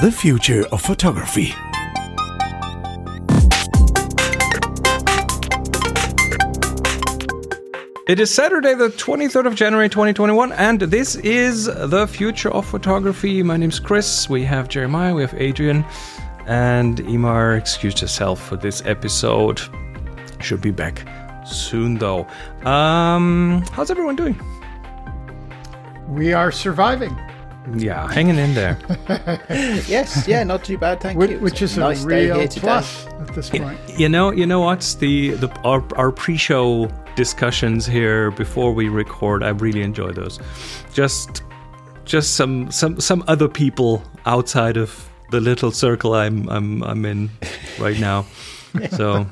the future of photography. It is Saturday, the 23rd of January 2021, and this is the future of photography. My name's Chris. We have Jeremiah, we have Adrian, and Eimear excused herself for this episode. Should be back soon, though. Um, how's everyone doing? We are surviving. Yeah, hanging in there. yes, yeah, not too bad, thank which, you. Which is nice a real here today. plus at this point. You know, you know what's the the our, our pre-show discussions here before we record. I really enjoy those. Just just some some some other people outside of the little circle I'm I'm I'm in right now. So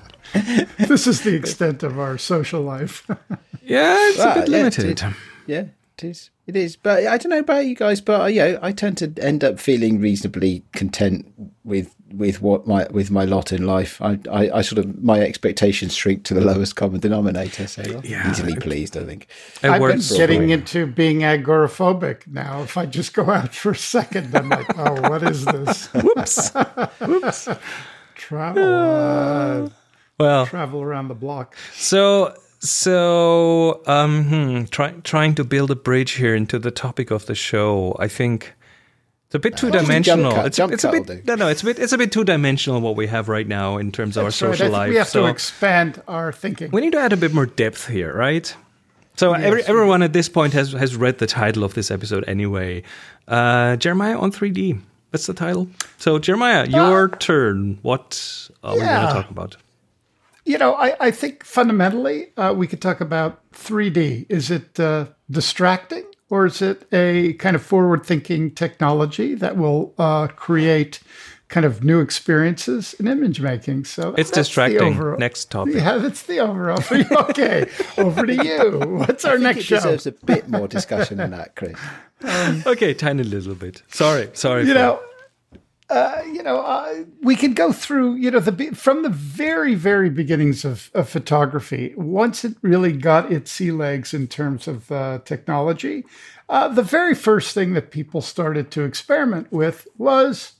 this is the extent of our social life. yeah, it's Well, a bit yeah, limited. it- Yeah, it is. It is. But I don't know about you guys, but uh, yeah, I tend to end up feeling reasonably content with with what my with my lot in life. I I, I sort of my expectations shrink to the lowest common denominator. So Yeah. easily pleased, I think. It I've been getting into being agoraphobic now. If I just go out for a second, I'm like, oh, what is this? Whoops. Whoops. Travel, uh, Well, travel around the block. So, so, um, hmm, try, trying to build a bridge here into the topic of the show. I think it's a bit two dimensional. It's, it's a bit no, no. It's a bit it's a bit two dimensional what we have right now in terms of our That's right. I social think life. we have so to expand our thinking. we need to add a bit more depth here, right? So every, everyone at this point has has read the title of this episode anyway. Uh, Jeremiah on 3D. That's the title. So Jeremiah, your turn. What are we going to talk about? You know, I, I think fundamentally uh, we could talk about 3D. Is it uh, distracting or is it a kind of forward thinking technology that will uh, create kind of new experiences in image making? So It's that's the distracting. overall- Next topic. Yeah, that's the overall. okay, over to you. What's our I think next it show? deserves a bit more discussion than that, Chris. Okay, tiny little bit. Sorry, sorry. you for- know, uh, you know, uh, we can go through, you know, the from the very, very beginnings of, of photography. Once it really got its sea legs in terms of uh, technology, uh, the very first thing that people started to experiment with was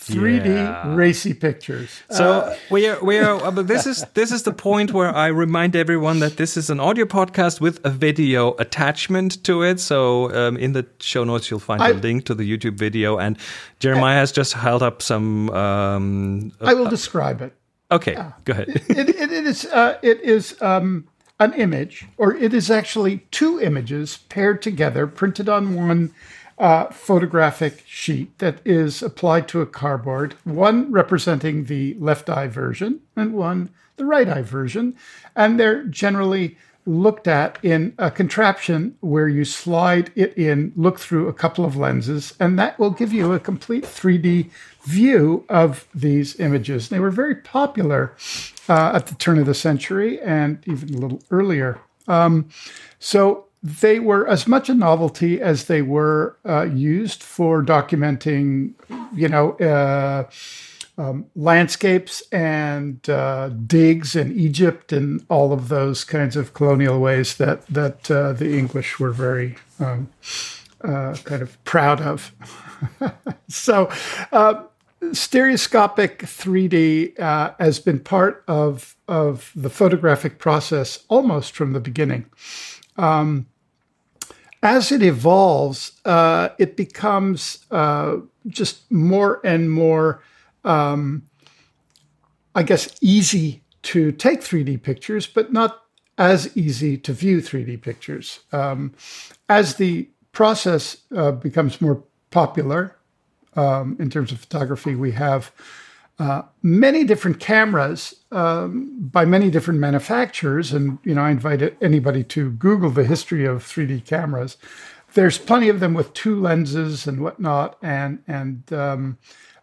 3D Yeah. racy pictures. So we are we are uh, but this is this is the point where I remind everyone that this is an audio podcast with a video attachment to it. So um, in the show notes you'll find I- a link to the YouTube video, and Jeremiah has just held up some. Um, I will describe it. okay, go ahead. it, it, it is uh, it is um, an image, or it is actually two images paired together, printed on one uh, photographic sheet that is applied to a cardboard. One representing the left eye version, and one the right eye version, and they're generally looked at in a contraption where you slide it in, look through a couple of lenses, and that will give you a complete 3D view of these images. They were very popular uh, at the turn of the century and even a little earlier. Um, so they were as much a novelty as they were uh, used for documenting, you know, uh, um, landscapes and uh, digs in Egypt and all of those kinds of colonial ways that that uh, the English were very um, uh, kind of proud of. so, uh, stereoscopic 3D uh, has been part of of the photographic process almost from the beginning. Um, as it evolves, uh, it becomes uh, just more and more, um, I guess, easy to take 3D pictures, but not as easy to view 3D pictures. Um, as the process uh, becomes more popular um, in terms of photography, we have uh, many different cameras um, by many different manufacturers. And, you know, I invite anybody to Google the history of 3D cameras. There's plenty of them with two lenses and whatnot, and, and um,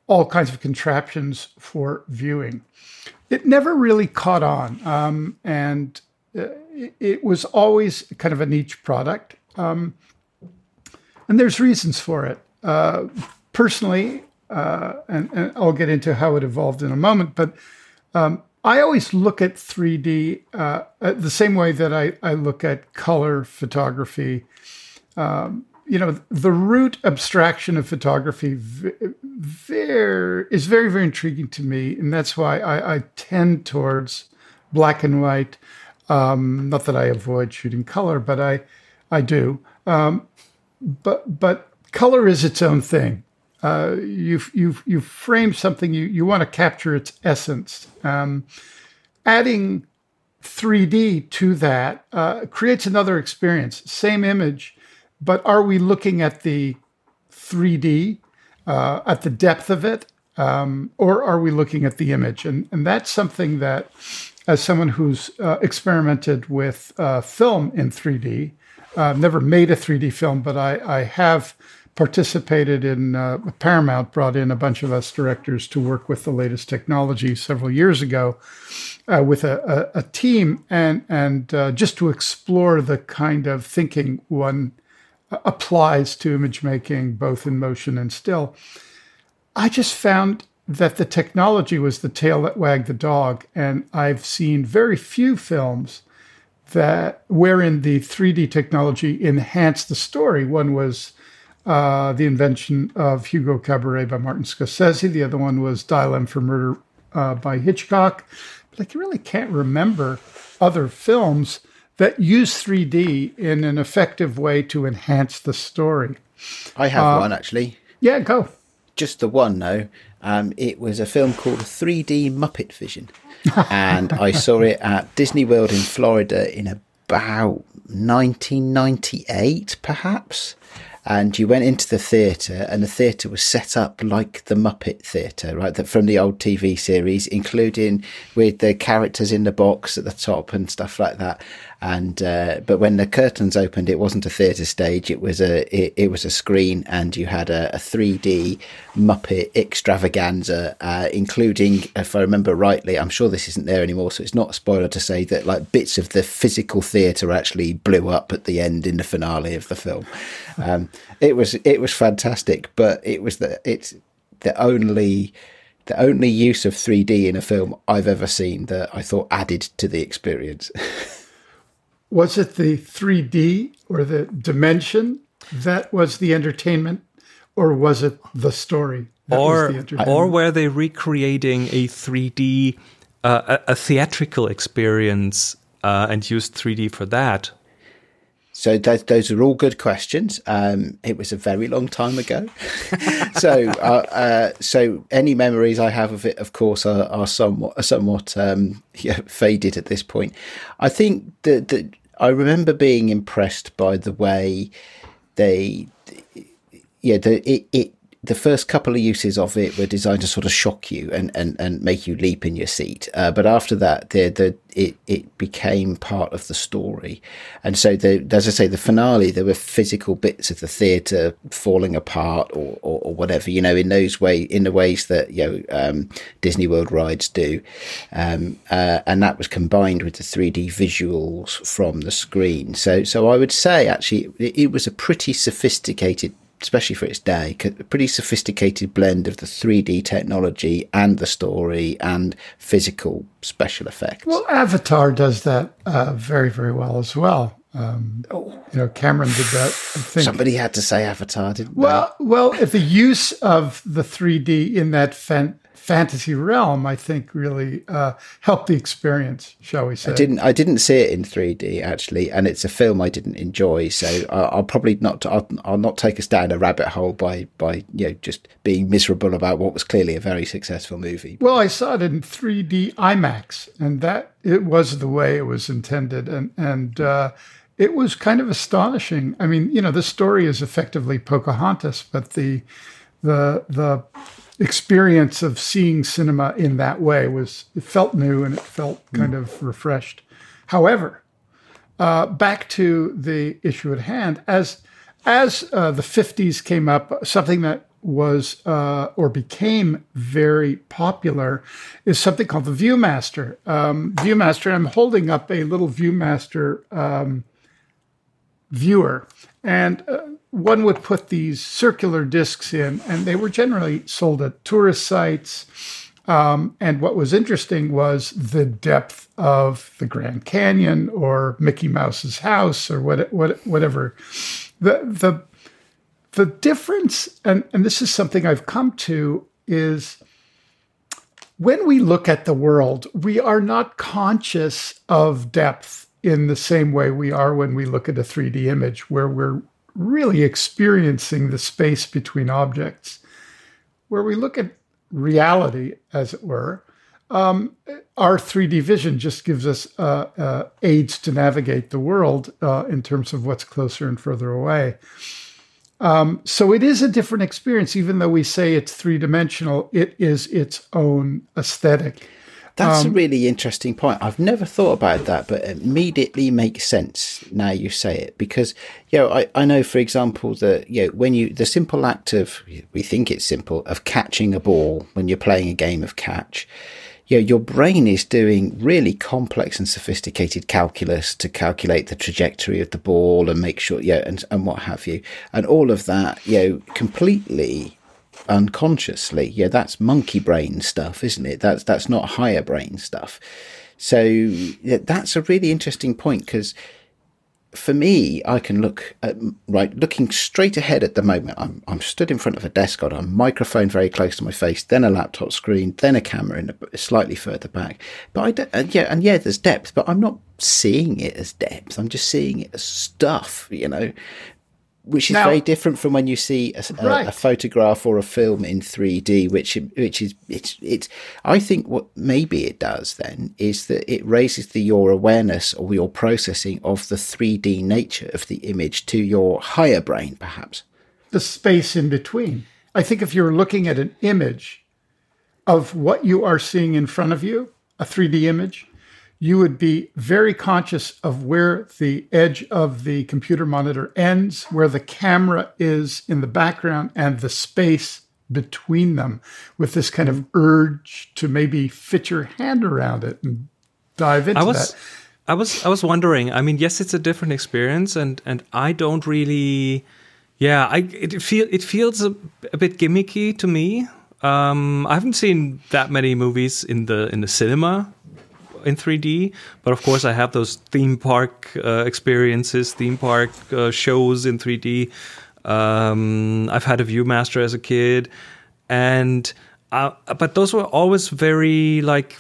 all kinds of contraptions for viewing. It never really caught on. Um, and uh, it, was always kind of a niche product. Um, and there's reasons for it. Uh, personally, uh, and, and, I'll get into how it evolved in a moment, but um, I always look at 3D uh, the same way that I, I look at color photography. Um, you know, the root abstraction of photography very, is very, very intriguing to me. And that's why I, I tend towards black and white. Um, not that I avoid shooting color, but I, I do. Um, but, but color is its own thing. Uh, you've, you've, you've framed something, you, you want to capture its essence. Um, adding 3D to that uh, creates another experience. Same image, but are we looking at the 3D, uh, at the depth of it, um, or are we looking at the image? And, and that's something that, as someone who's uh, experimented with uh, film in 3D, I've uh, never made a 3D film, but I, I have participated in uh, Paramount brought in a bunch of us directors to work with the latest technology several years ago uh, with a, a, a, team and and uh, just to explore the kind of thinking one applies to image making both in motion and still. I just found that the technology was the tail that wagged the dog and i've seen very few films that wherein the 3d technology enhanced the story. One was uh, the invention of Hugo Cabret by Martin Scorsese. The other one was Dial M for Murder uh, by Hitchcock. But I really can't remember other films that use 3D in an effective way to enhance the story. I have uh, one actually. Yeah, go. Just the one, though. Um, it was a film called 3D Muppet Vision. and I saw it at Disney World in Florida in about 1998, perhaps and you went into the theatre, and the theatre was set up like the Muppet Theatre, right? That from the old TV series, including with the characters in the box at the top and stuff like that. And uh, but when the curtains opened, it wasn't a theatre stage; it was a it, it, was a screen, and you had a, a 3D Muppet extravaganza, uh, including, if I remember rightly, I'm sure this isn't there anymore, so it's not a spoiler to say that like bits of the physical theatre actually blew up at the end in the finale of the film. Um, it was it was fantastic, but it was the it's the only the only use of 3D in a film I've ever seen that I thought added to the experience. was it the 3D or the dimension that was the entertainment, or was it the story? or or were they recreating a 3D, uh, a, a, theatrical experience uh, and used 3D for that? So those, those are all good questions. Um, it was a very long time ago, so uh, uh, so any memories I have of it, of course, are, are somewhat somewhat um, yeah, faded at this point. I think that, that I remember being impressed by the way they, yeah, the, it, it the first couple of uses of it were designed to sort of shock you and, and, and make you leap in your seat. Uh, but after that, the, the, it, it became part of the story. And so, the, as I say, the finale, there were physical bits of the theatre falling apart or, or, or, whatever, you know, in those way, in the ways that, you know, um, Disney World rides do. Um, uh, and that was combined with the 3D visuals from the screen. So, so I would say actually it, it was a pretty sophisticated especially for its day, a pretty sophisticated blend of the 3D technology and the story and physical special effects. Well, Avatar does that uh, very, very well as well. Um, oh. You know, Cameron did that. Somebody had to say Avatar, didn't well, they? Well, if the use of the 3D in that fan- fantasy realm, I think really uh, helped the experience, shall we say? I didn't. I didn't see it in 3D actually, and it's a film I didn't enjoy. So I'll, I'll probably not. I'll, I'll, not take us down a rabbit hole by by you know just being miserable about what was clearly a very successful movie. Well, I saw it in 3D IMAX, and that it was the way it was intended, and and. Uh, it was kind of astonishing. I mean, you know, the story is effectively Pocahontas, but the the the experience of seeing cinema in that way was it felt new and it felt kind mm. of refreshed. However, uh, back to the issue at hand, as as uh, the 50s came up, something that was uh, or became very popular is something called the ViewMaster. Um, ViewMaster, I'm holding up a little ViewMaster um, viewer, and uh, one would put these circular discs in, and they were generally sold at tourist sites. Um, and what was interesting was the depth of the Grand Canyon or Mickey Mouse's house or what, what, whatever. The, the, the difference, and, and this is something I've come to, is when we look at the world, we are not conscious of depth in the same way we are when we look at a 3D image, where we're really experiencing the space between objects. Where we look at reality, as it were, um, our 3D vision just gives us uh, uh, aids to navigate the world uh, in terms of what's closer and further away. Um, so it is a different experience, even though we say it's three dimensional. It is its own aesthetic. That's Um, a really interesting point. I've never thought about that, but it immediately makes sense now you say it. Because, you know, I, I know, for example, that, you know, when you, the simple act of, we think it's simple, of catching a ball when you're playing a game of catch, you know, your brain is doing really complex and sophisticated calculus to calculate the trajectory of the ball and make sure, yeah, and, and what have you. And all of that, you know, completely unconsciously. Yeah, that's monkey brain stuff, isn't it? That's that's not higher brain stuff. So yeah, that's a really interesting point because for me, I can look at right, looking straight ahead at the moment. I'm I'm stood in front of a desk, got a microphone very close to my face, then a laptop screen, then a camera in a, slightly further back. But I don't, and yeah, and yeah, there's depth, but I'm not seeing it as depth. I'm just seeing it as stuff, you know which is Now- very different from when you see a, a- Right. a photograph or a film in 3D, which which is it's it's. I think what maybe it does then is that it raises the your awareness or your processing of the 3D nature of the image to your higher brain, perhaps. the space in between. I think if you're looking at an image of what you are seeing in front of you, a 3D image, you would be very conscious of where the edge of the computer monitor ends, where the camera is in the background, and the space between them, with this kind of urge to maybe fit your hand around it and dive into I was, that. I was, I was wondering. I mean, yes, it's a different experience, and and I don't really, yeah, I it feel it feels a, a bit gimmicky to me. Um, I haven't seen that many movies in the in the cinema in 3D, but of course I have those theme park uh, experiences, theme park uh, shows in 3D. Um, I've had a ViewMaster as a kid, and uh, but those were always very like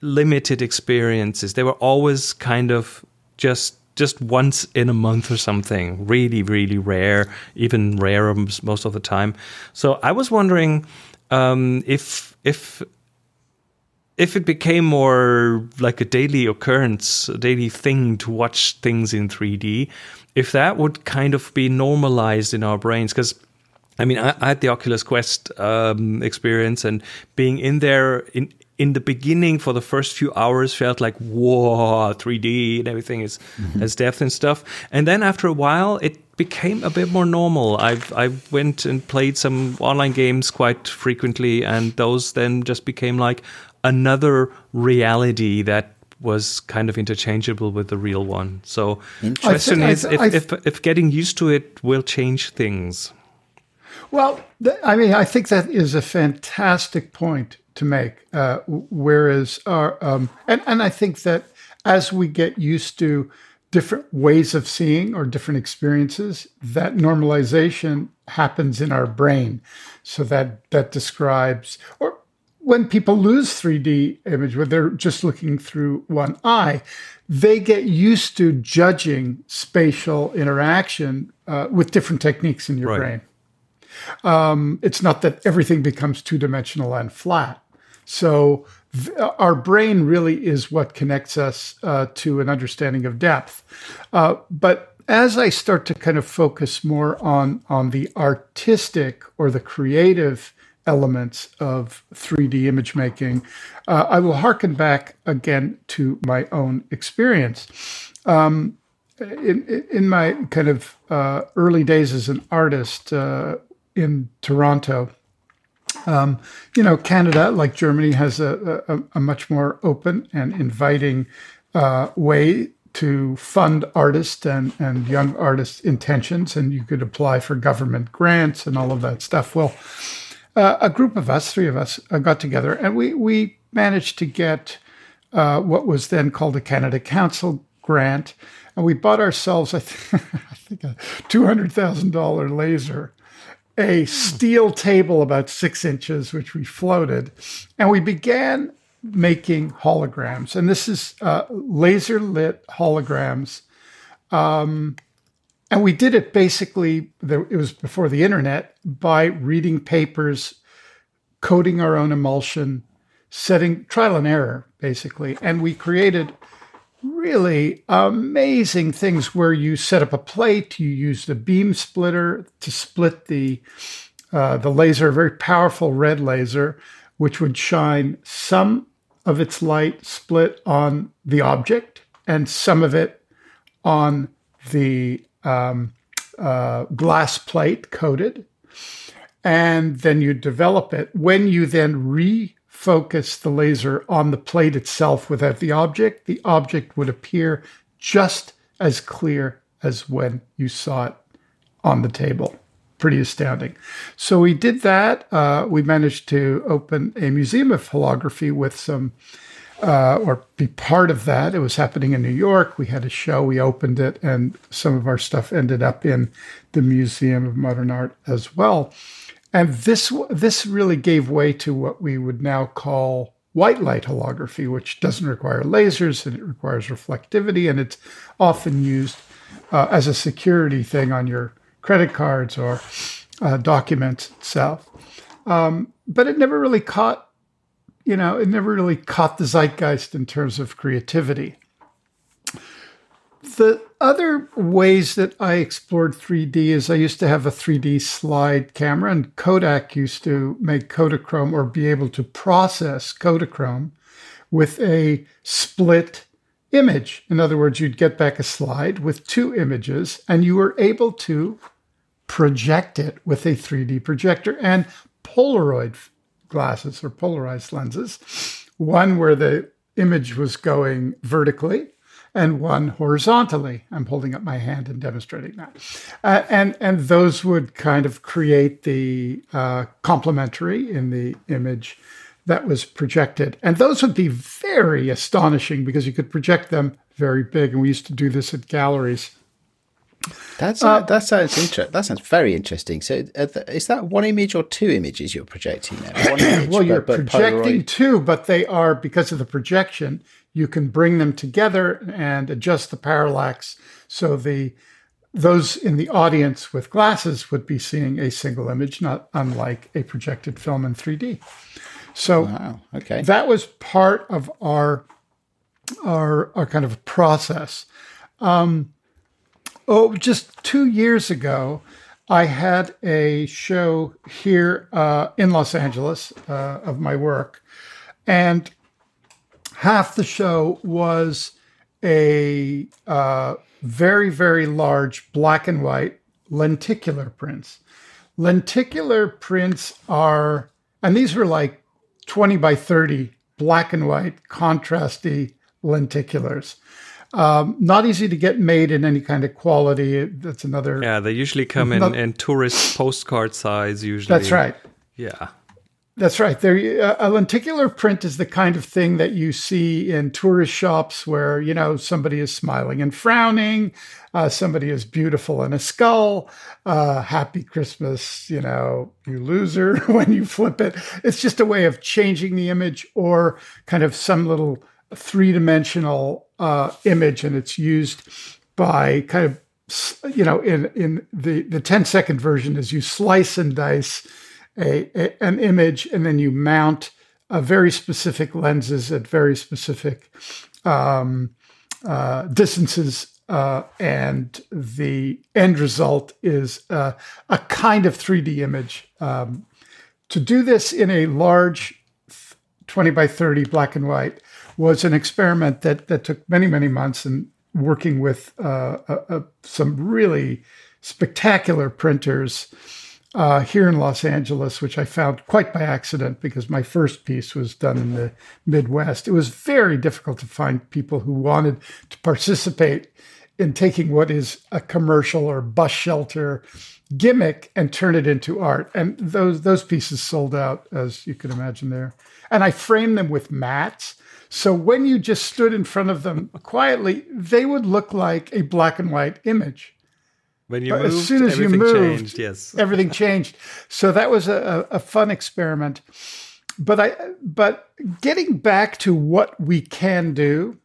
limited experiences. They were always kind of just just once in a month or something, really really rare, even rarer most of the time. So I was wondering um, if if if it became more like a daily occurrence, a daily thing to watch things in 3D, if that would kind of be normalized in our brains, because I mean, I, I had the Oculus Quest um, experience, and being in there in in the beginning for the first few hours felt like whoa, 3D and everything is has depth and stuff. And then after a while, it became a bit more normal. I've I went and played some online games quite frequently, and those then just became like another reality that was kind of interchangeable with the real one. So, question I- is I- if, I- if if getting used to it will change things. Well, th- I mean, I think that is a fantastic point to make. Uh, whereas, our, um, and and I think that as we get used to different ways of seeing or different experiences, that normalization happens in our brain. So that that describes or when people lose 3D image, where they're just looking through one eye, they get used to judging spatial interaction uh, with different techniques in your Right. brain. Um, it's not that everything becomes two dimensional and flat. So th- our brain really is what connects us uh, to an understanding of depth. Uh, but as I start to kind of focus more on on the artistic or the creative elements of 3D image making, uh, I will harken back again to my own experience. Um, in, in my kind of uh, early days as an artist uh, in Toronto, um, you know, Canada, like Germany, has a, a, a much more open and inviting uh, way to fund artists and, and young artists' intentions, and you could apply for government grants and all of that stuff. Well, uh, a group of us, three of us, uh, got together and we, we managed to get uh, what was then called a Canada Council grant, and we bought ourselves, I, th- I think, a two hundred thousand dollar laser, a steel table about six inches, which we floated, and we began making holograms. And this is uh, laser lit holograms. Um, and we did it basically, it was before the internet, by reading papers, coding our own emulsion, setting trial and error, basically. And we created really amazing things where you set up a plate, you use the beam splitter to split the uh, the laser, a very powerful red laser, which would shine some of its light split on the object and some of it on the um, uh, glass plate coated. And then you develop it. When you then refocus the laser on the plate itself without the object, the object would appear just as clear as when you saw it on the table. Pretty astounding. So we did that. Uh, we managed to open a museum of holography with some uh, or be part of that. It was happening in New York. We had a show, we opened it, and some of our stuff ended up in the Museum of Modern Art as well. And this this really gave way to what we would now call white light holography, which doesn't require lasers and it requires reflectivity, and it's often used uh, as a security thing on your credit cards or uh, documents itself. Um, but it never really caught you know, it never really caught the zeitgeist in terms of creativity. The other ways that I explored 3D is I used to have a 3D slide camera, and Kodak used to make Kodachrome or be able to process Kodachrome with a split image. In other words, you'd get back a slide with two images, and you were able to project it with a 3D projector and Polaroid glasses or polarized lenses, one where the image was going vertically and one horizontally. I'm holding up my hand and demonstrating that. Uh, and, and those would kind of create the uh, complementary in the image that was projected. And those would be very astonishing because you could project them very big. And we used to do this at galleries that's uh, that sounds interesting. That sounds very interesting. So, uh, is that one image or two images you're projecting there? Image, well, you're but, but projecting Polaroid. two, but they are because of the projection. You can bring them together and adjust the parallax so the those in the audience with glasses would be seeing a single image, not unlike a projected film in 3D. So, wow. okay, that was part of our our, our kind of process. Um, Oh, just two years ago, I had a show here uh, in Los Angeles uh, of my work, and half the show was a uh, very, very large black and white lenticular prints. Lenticular prints are, and these were like 20 by 30 black and white contrasty lenticulars. Um, not easy to get made in any kind of quality. That's another. Yeah, they usually come in, in tourist postcard size. Usually, that's right. Yeah, that's right. There, a lenticular print is the kind of thing that you see in tourist shops where you know somebody is smiling and frowning, uh, somebody is beautiful in a skull, uh, "Happy Christmas," you know, you loser when you flip it. It's just a way of changing the image or kind of some little three dimensional uh, image, and it's used by kind of you know in in the the 10 second version is you slice and dice a, a an image and then you mount a very specific lenses at very specific um, uh, distances uh, and the end result is uh, a kind of 3D image. Um, to do this in a large 20 by 30 black and white was an experiment that that took many many months and working with uh, uh, uh, some really spectacular printers uh, here in Los Angeles, which I found quite by accident because my first piece was done in the Midwest. It was very difficult to find people who wanted to participate in taking what is a commercial or bus shelter gimmick and turn it into art. And those those pieces sold out, as you can imagine there. And I framed them with mats. So when you just stood in front of them quietly, they would look like a black and white image. When you But moved, as soon as you everything moved, changed. Yes. everything changed. So that was a, a, a fun experiment. But I but getting back to what we can do,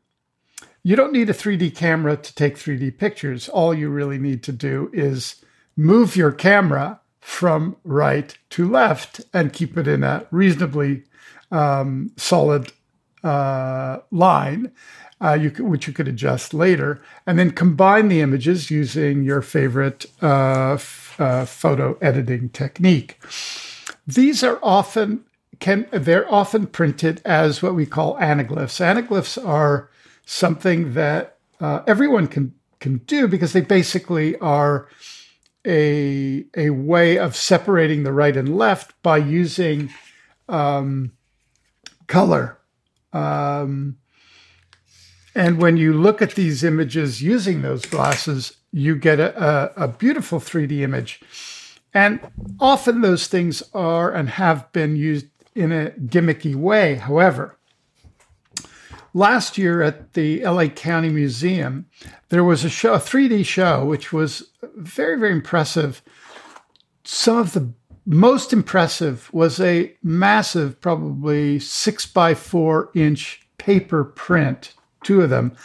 you don't need a 3D camera to take 3D pictures. All you really need to do is move your camera from right to left and keep it in a reasonably um, solid uh, line, uh, you could, which you could adjust later, and then combine the images using your favorite uh, f- uh, photo editing technique. These are often can they're often printed as what we call anaglyphs. Anaglyphs are something that uh, everyone can can do because they basically are a a way of separating the right and left by using um, color. Um, and when you look at these images using those glasses, you get a, a, a beautiful 3D image. And often those things are and have been used in a gimmicky way. However, last year at the LA County Museum, there was a show, a 3D show, which was very, very impressive. Some of the most impressive was a massive, probably six by four inch paper print, two of them.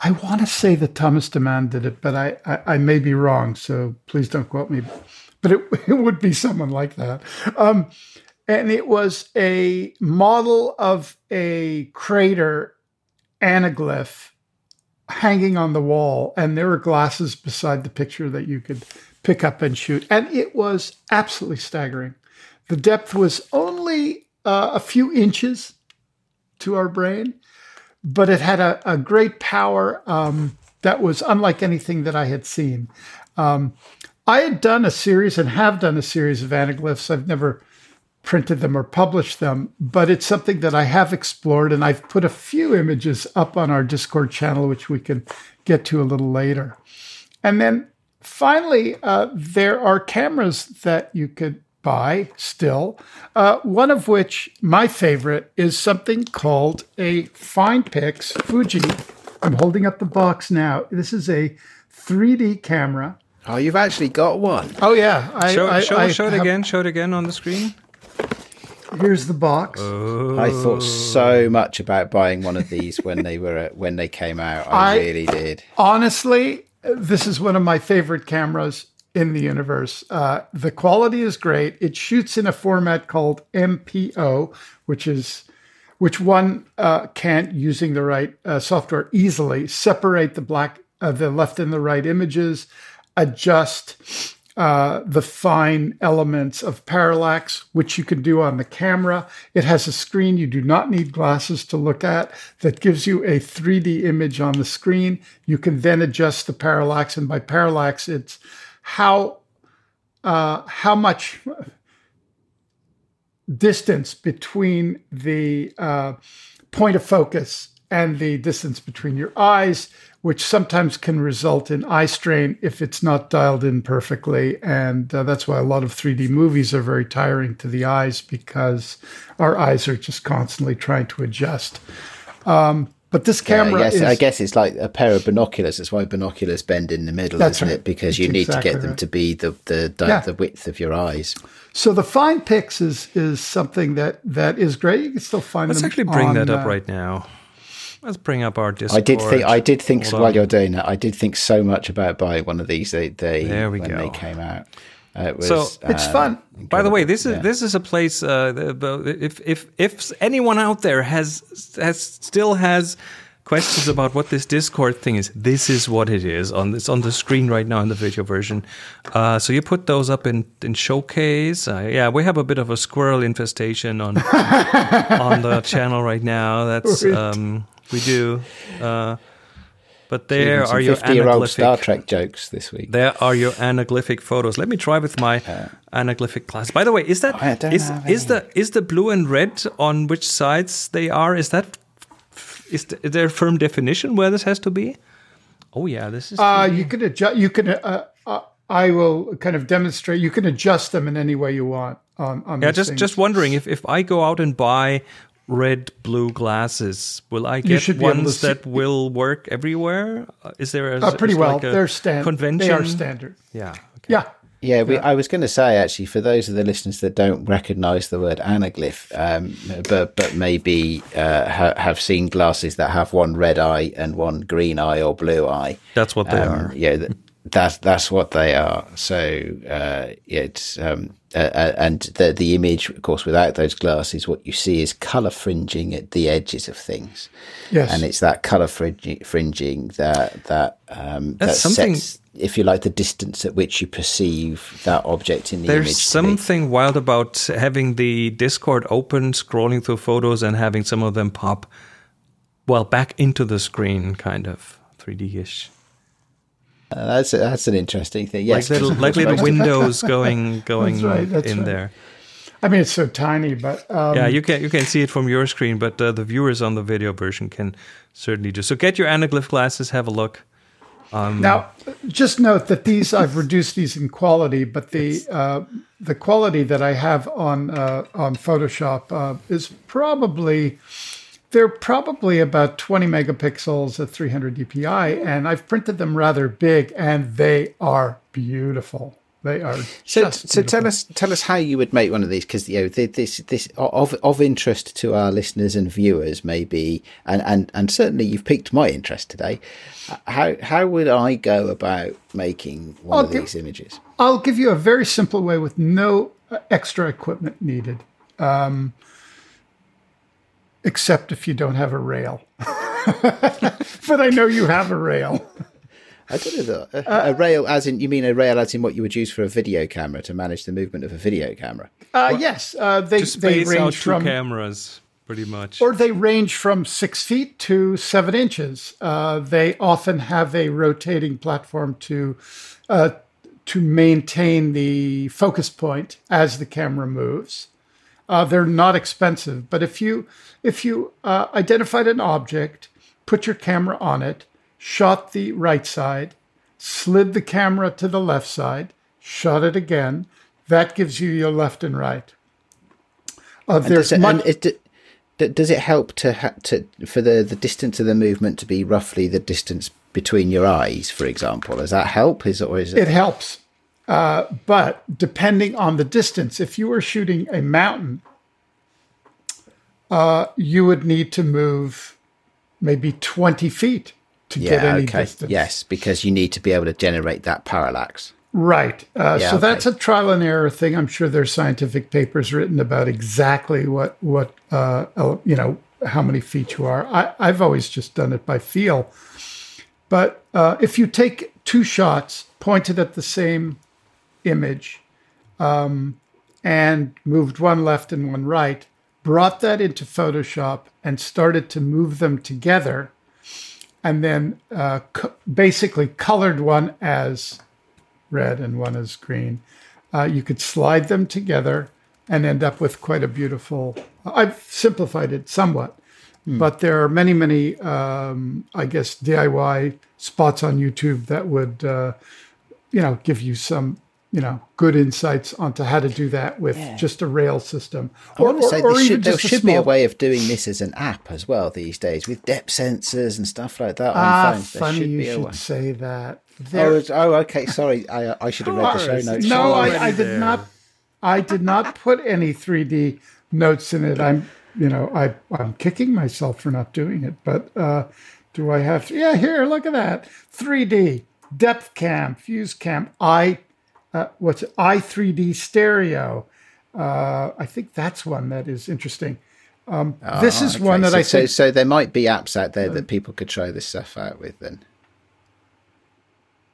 I want to say that Thomas Demand did it, but I, I, I may be wrong, so please don't quote me. But it, it would be someone like that. Um, and it was a model of a crater anaglyph hanging on the wall, and there were glasses beside the picture that you could pick up and shoot. And it was absolutely staggering. The depth was only uh, a few inches to our brain, but it had a, a great power um, that was unlike anything that I had seen. Um, I had done a series and have done a series of anaglyphs. I've never printed them or published them, but it's something that I have explored, and I've put a few images up on our Discord channel, which we can get to a little later. And then finally, uh, there are cameras that you could buy still, uh, one of which, my favorite, is something called a FinePix Fuji. I'm holding up the box now. This is a 3D camera. Oh, you've actually got one. Oh yeah, I, Show, I, show, I show it have- again. Show it again on the screen. Here's the box. I thought so much about buying one of these when they were when they came out. I, I- really did. Honestly, this is one of my favorite cameras in the universe. Uh, the quality is great. It shoots in a format called MPO, which is which one uh, can't, using the right uh, software, easily separate the black, uh, the left and the right images, adjust uh, the fine elements of parallax, which you can do on the camera. It has a screen you do not need glasses to look at that gives you a 3D image on the screen. You can then adjust the parallax, and by parallax, it's how uh, how much distance between the uh, point of focus and the distance between your eyes, which sometimes can result in eye strain if it's not dialed in perfectly. And uh, that's why a lot of 3D movies are very tiring to the eyes because our eyes are just constantly trying to adjust. Um, but this Yeah, camera yes, is. I guess it's like a pair of binoculars. That's why binoculars bend in the middle, isn't right. it? Because That's you need to get them right. to be the the di- Yeah. the width of your eyes. So the Fine Pix is is something that that is great. You can still find Let's them. actually bring on, that up uh, right now. Let's bring up our Discord. I did think I did think Hold while you're doing that, I did think so much about buying one of these. They they There we when go. they came out. Uh, it was, So- It's uh, fun. By the way, this is Yeah. this is a place. Uh, the- the- if if if anyone out there has has still has questions about what this Discord thing is, this is what it is. On it's on the screen right now in the video version. Uh, so you put those up in in showcase. Uh, yeah, we have a bit of a squirrel infestation on on the channel right now. That's um, we do. Uh, but there Some are your 50-year-old Star anaglyphic Trek jokes this week. there are your anaglyphic photos. Let me try with my anaglyphic glass. By the way, is that I don't is is the is the blue and red on which sides they are? Is that is, th- is there a firm definition where this has to be? Oh yeah, this is. Uh, you can adjust. You can. Uh, uh, I will kind of demonstrate. You can adjust them in any way you want. On, on yeah, just things. just wondering if if I go out and buy red blue glasses, will I get should be able to ones see- that will work everywhere? Uh, Is there a Uh, pretty well. like a They're standard. convention? They are standard. Yeah. Okay. Yeah. Yeah, we, I was going to say actually, for those of the listeners that don't recognise the word anaglyph, um, but but maybe uh, ha- have seen glasses that have one red eye and one green eye or blue eye. That's what they Um, are. Yeah, th- that's that's what they are. So uh, it's um, uh, uh, and the the image, of course, without those glasses, what you see is colour fringing at the edges of things. Yes. and it's that colour fringing, fringing that that um, that something- sets, if you like, the distance at which you perceive that object in the There's image. to be. something wild about having the Discord open, scrolling through photos, and having some of them pop, well, back into the screen, kind of 3D-ish, Uh, that's a, that's an interesting thing. Yes, like little like little windows going going That's right, that's in right. there. I mean, it's so tiny, but um, Yeah, you can you can see it from your screen, but uh, the viewers on the video version can certainly do. So get your anaglyph glasses, have a look. Now, just note that these I've reduced these in quality, but the uh, the quality that I have on uh, on Photoshop uh, is probably they're probably about 20 megapixels at 300 dpi, and I've printed them rather big, and they are beautiful. They are So, so tell us tell us how you would make one of these because you know this this of of interest to our listeners and viewers maybe and and and certainly you've piqued my interest today. How how would I go about making one I'll of give- these images? I'll give you a very simple way with no uh, extra equipment needed, um, except if you don't have a rail. but I know you have a rail. I don't know though. A, a rail, as in you mean a rail, as in what you would use for a video camera to manage the movement of a video camera. Uh, yes, uh, they To they space out range two from cameras, pretty much. or they range from six feet to seven inches. Uh, they often have a rotating platform to uh, to maintain the focus point as the camera moves. Uh, they're not expensive, but if you if you uh, identified an object, put your camera on it, shot the right side, slid the camera to the left side, shot it again, that gives you your left and right. Uh, And there's does it, much, it, does it help to ha- to for the the distance of the movement to be roughly the distance between your eyes, for example? Does that help? Is it or is it? It helps. Uh, but depending on the distance, if you were shooting a mountain, uh, you would need to move maybe 20 feet to get any Okay. distance. Yes, because you need to be able to generate that parallax. Right. Uh, Yeah, so okay. that's a trial and error thing. I'm sure there's scientific papers written about exactly what, what uh, you know, how many feet you are. I, I've always just done it by feel. But uh, if you take two shots pointed at the same image um, and moved one left and one right, brought that into Photoshop and started to move them together, and then uh, co- basically colored one as red and one as green, uh, you could slide them together and end up with quite a beautiful. I've simplified it somewhat, but there are many, many, um, I guess, DIY spots on YouTube that would, uh, you know, give you some, you know, good insights onto how to do that with just a rail system. I want to say or even should, there should be a way of doing this as an app as well these days with depth sensors and stuff like that on Ah, phones. There funny should you should way. say that. Oh, There, it's- oh, okay. Sorry, I, I should have read the show notes. no, I, I did not. I did not put any 3D notes in it. I'm, you know, I I'm kicking myself for not doing it. But uh, do I have? To, yeah, here, look at that 3D depth cam, fuse cam, i, uh, what's it? i 3D stereo. Uh, I think that's one that is interesting. Um, this is Okay, one that so, I so, think. so there might be apps out there that people could try this stuff out with then.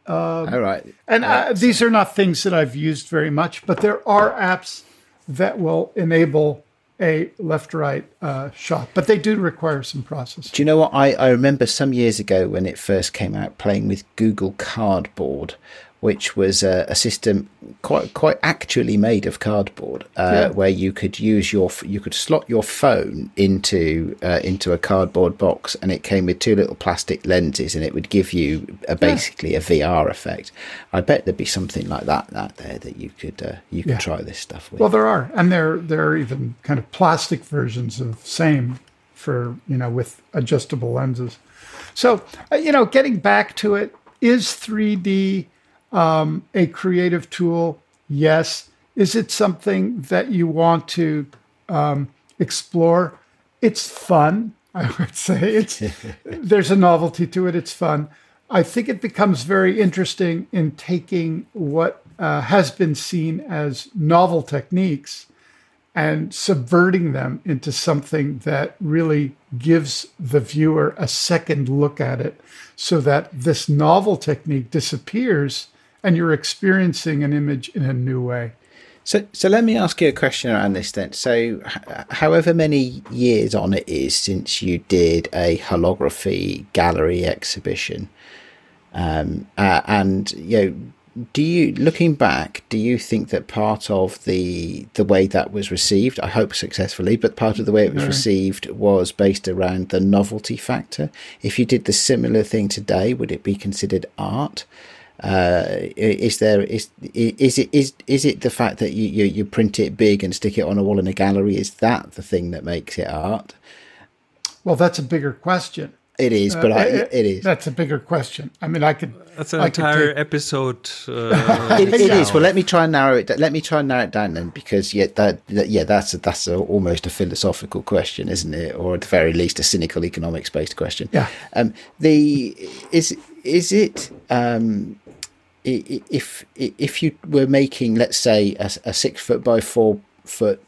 Um, All right. And uh, these are not things that I've used very much, but there are apps that will enable a left-right uh, shot, but they do require some processing. Do you know what? I, I remember some years ago when it first came out playing with Google Cardboard, which was a, a system quite quite actually made of cardboard, uh, Yeah. where you could use your you could slot your phone into uh, into a cardboard box, and it came with two little plastic lenses, and it would give you a, basically a VR effect. I bet there'd be something like that out there that you could uh, you could Yeah. try this stuff with. Well, there are, and there there are even kind of plastic versions of same for you know with adjustable lenses. So uh, you know, getting back to it, is 3D um, a creative tool? Yes. Is it something that you want to um, explore? It's fun. I would say it's there's a novelty to it. It's fun. I think it becomes very interesting in taking what uh, has been seen as novel techniques and subverting them into something that really gives the viewer a second look at it so that this novel technique disappears and you're experiencing an image in a new way. So, so let me ask you a question around this then. So, h- however many years on it is since you did a holography gallery exhibition, um, uh, and you know, do you, looking back, do you think that part of the the way that was received, I hope successfully, but part of the way it was received was based around the novelty factor? If you did the similar thing today, would it be considered art? Uh, is there is is it is is it the fact that you, you you print it big and stick it on a wall in a gallery is that the thing that makes it art Well, that's a bigger question. it is but I, Uh, it is That's a bigger question. I mean, I could. That's an I entire take- episode. Uh, it, it is well let me try and narrow it let me try and narrow it down then because yeah that, that yeah that's a, that's a, almost a philosophical question isn't it or at the very least a cynical economics based question Yeah. um the is is it um i- i- if if you were making let's say a, a six foot by four foot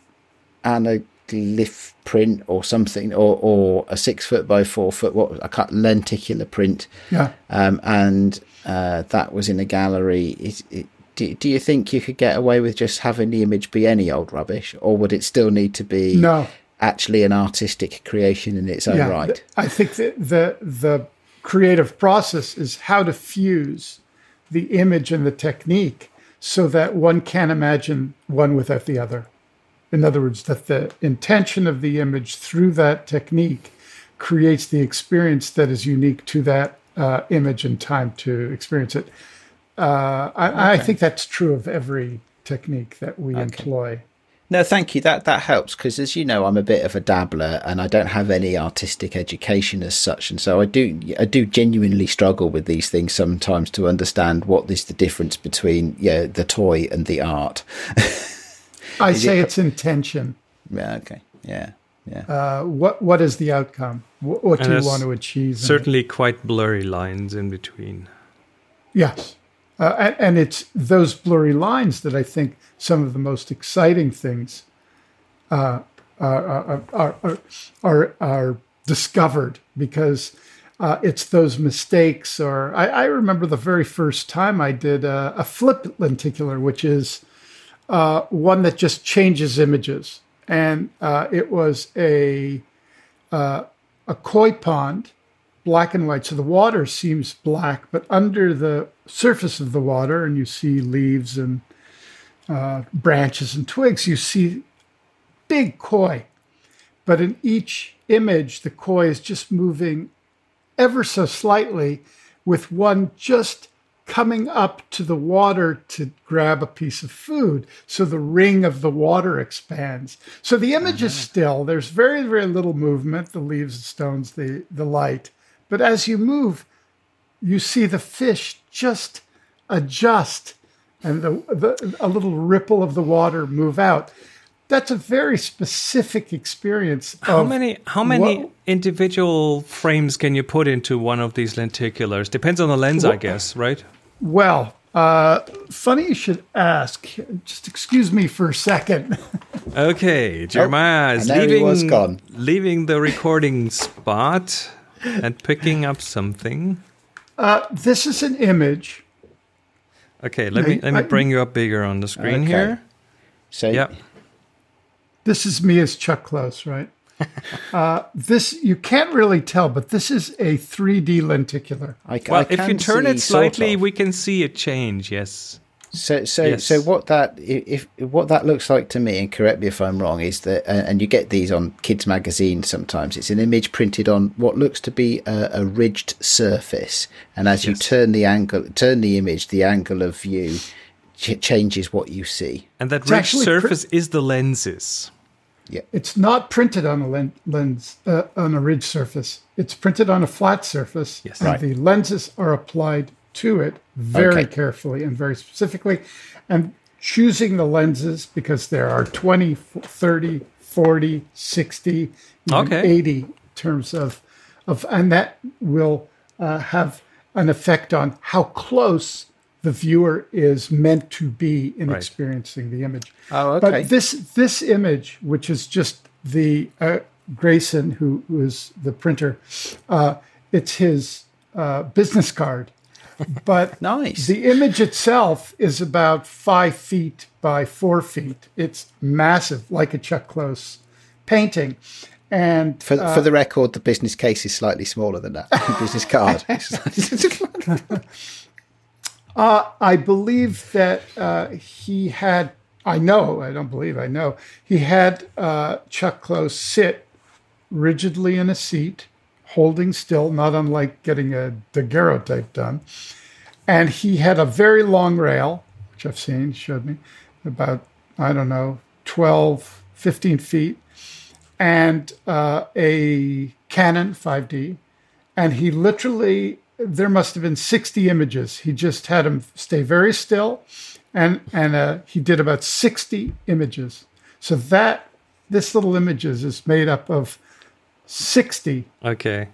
anaglyph print or something or or a six foot by four foot what a cut lenticular print Yeah. um, and uh, that was in a gallery. Is it, do, do you think you could get away with just having the image be any old rubbish, or would it still need to be No. actually an artistic creation in its own yeah, right? I think that the the creative process is how to fuse the image and the technique so that one can't imagine one without the other. In other words, that the intention of the image through that technique creates the experience that is unique to that uh, image and time to experience it. Uh, I, I think that's true of every technique that we employ. No, thank you. That that helps because, as you know, I'm a bit of a dabbler, and I don't have any artistic education as such, and so I do I do genuinely struggle with these things sometimes to understand what is the difference between yeah the toy and the art. I say it's intention. yeah. Okay. Yeah. Yeah. Uh, what what is the outcome? What, what do you want to achieve? Certainly quite blurry lines in between. Yes. Uh, and, and it's those blurry lines that I think some of the most exciting things uh, are, are, are, are, are, are discovered because uh, it's those mistakes. Or I, I remember the very first time I did a, a flip lenticular, which is uh, one that just changes images. And uh, it was a, uh, a koi pond black and white. So the water seems black, but under the surface of the water, and you see leaves and uh, branches and twigs, you see big koi. But in each image, the koi is just moving ever so slightly, with one just coming up to the water to grab a piece of food. So the ring of the water expands. So the image is still, there's very, very little movement, the leaves, the stones, the, the light. But as you move, you see the fish just adjust and the, the a little ripple of the water move out. That's a very specific experience. How many how many what- individual frames can you put into one of these lenticulars? Depends on the lens, I guess, right? Well, uh, funny you should ask. Just excuse me for a second. Okay, Jeremiah is and there he leaving was gone. leaving the recording spot and picking up something. Uh, this is an image. Okay, let me let me I- bring you up bigger on the screen Okay. here. So Yeah. This is me as Chuck Close, right? uh, this you can't really tell, but this is a 3D lenticular. I, Well, I if you turn see it sort slightly, of. we can see a change. Yes. So, so, Yes. so what that if what that looks like to me, and correct me if I'm wrong, is that, uh, and you get these on kids' magazines sometimes. It's an image printed on what looks to be a, a ridged surface, and as you turn the angle, turn the image, the angle of view ch- changes what you see. And that It's rich actually pr- surface is the lenses. Yeah, it's not printed on a len- lens uh, on a ridged surface. It's printed on a flat surface, Yes. and Right. the lenses are applied to it very Okay. carefully and very specifically. And choosing the lenses because there are 20, 30, 40, 60, Okay. 80 in terms of, of and that will uh, have an effect on how close the viewer is meant to be in Right. experiencing the image. Oh, okay. But this this image, which is just the uh, Grayson, who was the printer, uh, it's his uh, business card. But Nice. the image itself is about five feet by four feet. It's massive, like a Chuck Close painting. And For, uh, for the record, the business case is slightly smaller than that. business card. I believe that uh, he had, I know, I don't believe, I know, he had uh, Chuck Close sit rigidly in a seat, holding still, not unlike getting a daguerreotype done. And he had a very long rail, which I've seen, showed me, about, I don't know, 12, 15 feet, and uh, a Canon 5D. And he literally, there must have been 60 images. He just had him stay very still. And, and uh, he did about 60 images. So that, this little images is made up of 60 Okay.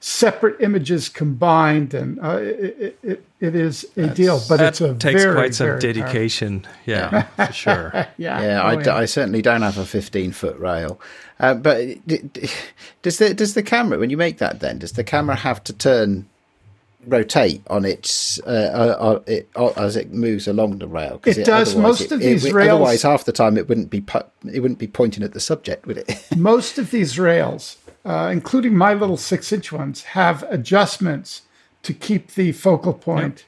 separate images combined. And uh, it, it, it is a deal, but that it's a takes very, quite some very powerful- dedication. Yeah, for sure. Yeah, Yeah, Oh, I, d- I certainly don't have a 15 foot rail. Uh, but d- d- does the does the camera when you make that then does the camera have to turn rotate on its uh, uh, uh, it, uh, as it moves along the rail? 'Cause It does. Most it- of it these would- rails- Otherwise, half the time it wouldn't be it wouldn't be pointing at the subject, would it? most of these rails, uh, including my little six inch ones, have adjustments to keep the focal point.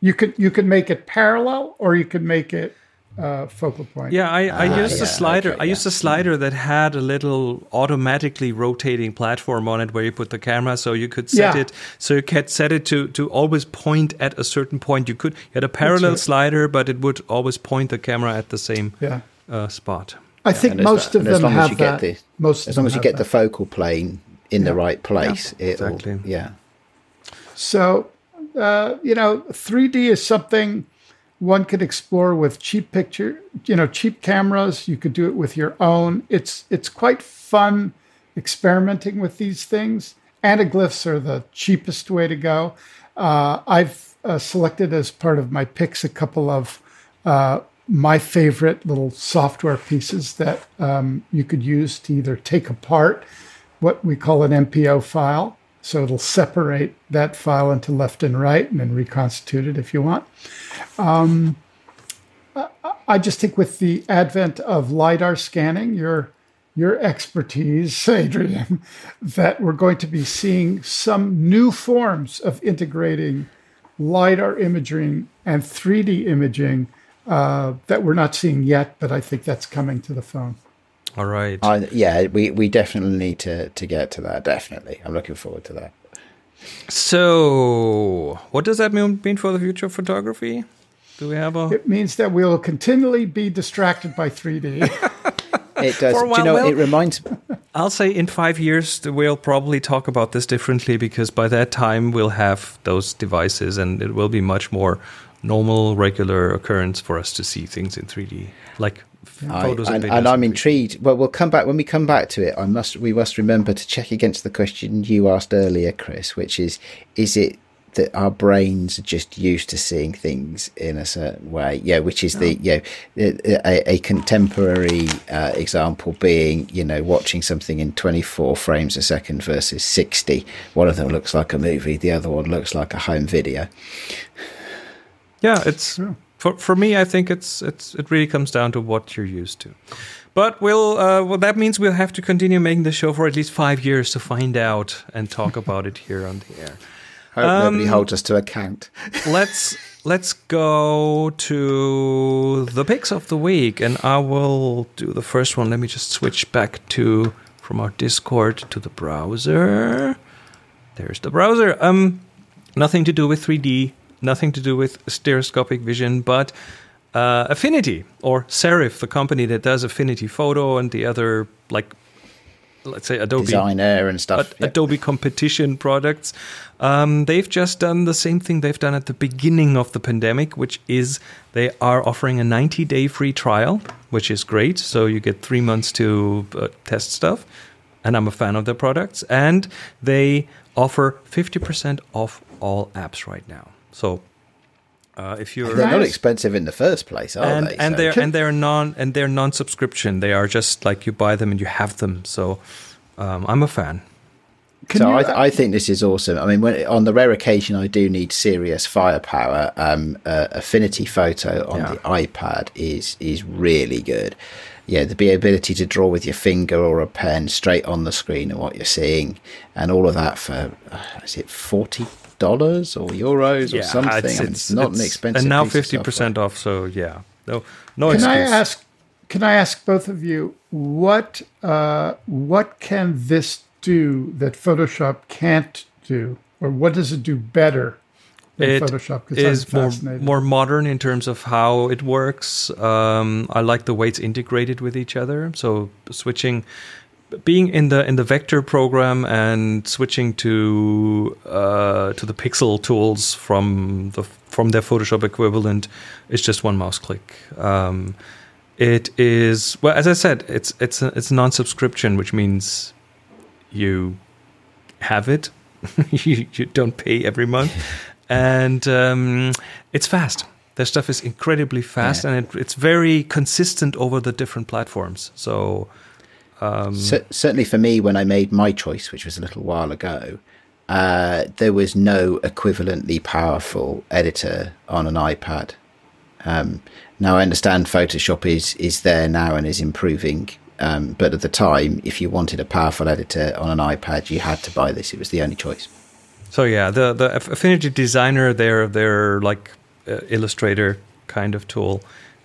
You could you could make it parallel or you could make it uh, focal point. Yeah, I, I used yeah, a slider. okay, I used a slider that had a little automatically rotating platform on it where you put the camera, so you could set Yeah. it. So you could set it to to always point at a certain point. You could you had a parallel slider, but it would always point the camera at the same Yeah. uh, spot. I think And as most of them as have you get that. the- most as long as you have get the focal plane in the right place, it'll exactly. yeah. So, uh, you know, 3D is something one could explore with cheap picture, you know, cheap cameras. You could do it with your own. It's it's quite fun experimenting with these things. Anaglyphs are the cheapest way to go. Uh, I've uh, selected as part of my picks a couple of uh, my favorite little software pieces that um, you could use to either take apart what we call an MPO file. So it'll separate that file into left and right and then reconstitute it if you want. Um, I- just think with the advent of LiDAR scanning, your, your expertise, Adrian, that we're going to be seeing some new forms of integrating LiDAR imaging and 3D imaging uh, that we're not seeing yet, but I think that's coming to the phone. All right. I, yeah, we, we definitely need to, to get to that. Definitely, I'm looking forward to that. So, what does that mean, mean for the future of photography? Do we have a? It means that we'll continually be distracted by 3D. It does. For a do you know? well- it reminds. I'll say in five years we'll probably talk about this differently because by that time we'll have those devices and it will be much more normal, regular occurrence for us to see things in 3D, like f- I, photos and, and and I'm intrigued. Well, we'll come back when we come back to it. I must. We must remember to check against the question you asked earlier, Chris, which is: Is it that our brains are just used to seeing things in a certain way? Yeah, which is the you know a, a contemporary uh, example being you know watching something in 24 frames a second versus 60. One of them looks like a movie, the other one looks like a home video. Yeah, it's for for me, I think it's it's it really comes down to what you're used to. But we'll uh, well that means we'll have to continue making the show for at least five years to find out and talk about it here on the air. Hope nobody holds us to account. let's let's go to the picks of the week, and I will do the first one. Let me just switch back to from our Discord to the browser. There's the browser. Um, nothing to do with 3D, nothing to do with stereoscopic vision, but uh, Affinity or Serif, the company that does Affinity Photo and the other like let's say Adobe Designer and stuff. Ad- Adobe competition products. Um, they've just done the same thing they've done at the beginning of the pandemic, which is they are offering a 90 day free trial, which is great. So you get three months to uh, test stuff. And I'm a fan of their products. And they offer 50% off all apps right now. So uh, if you're They're not expensive in the first place, are and they? and So- they're and they're non and they're non-subscription. They are just like you buy them and you have them. So um, I'm a fan. Can so you, I, I think this is awesome. I mean, when, on the rare occasion I do need serious firepower, um, uh, Affinity Photo on Yeah. the iPad is is really good. Yeah, the ability to draw with your finger or a pen straight on the screen and what you're seeing, and all of that for uh, is it forty dollars or euros or something? I mean, it's, not an expensive. And now fifty percent off. So yeah, no no can excuse. I ask? Can I ask both of you what uh, what can this do that Photoshop can't do, or what does it do better than it Photoshop? is I'm more more modern in terms of how it works. Um, I like the way it's integrated with each other. So switching, being in the in the vector program and switching to uh, to the pixel tools from the from their Photoshop equivalent is just one mouse click. Um, it is well, as I said, it's it's a, it's non-subscription, which means you have it. you, you don't pay every month, and um, it's fast. Their stuff is incredibly fast, Yeah. and it, it's very consistent over the different platforms. So, um, Cer- certainly for me, when I made my choice, which was a little while ago, uh, there was no equivalently powerful editor on an iPad. Um, now I understand Photoshop is is there now and is improving, um, but at the time, if you wanted a powerful editor on an iPad, you had to buy this. It was the only choice. so yeah, the the Affinity Designer, their their like uh, Illustrator kind of tool,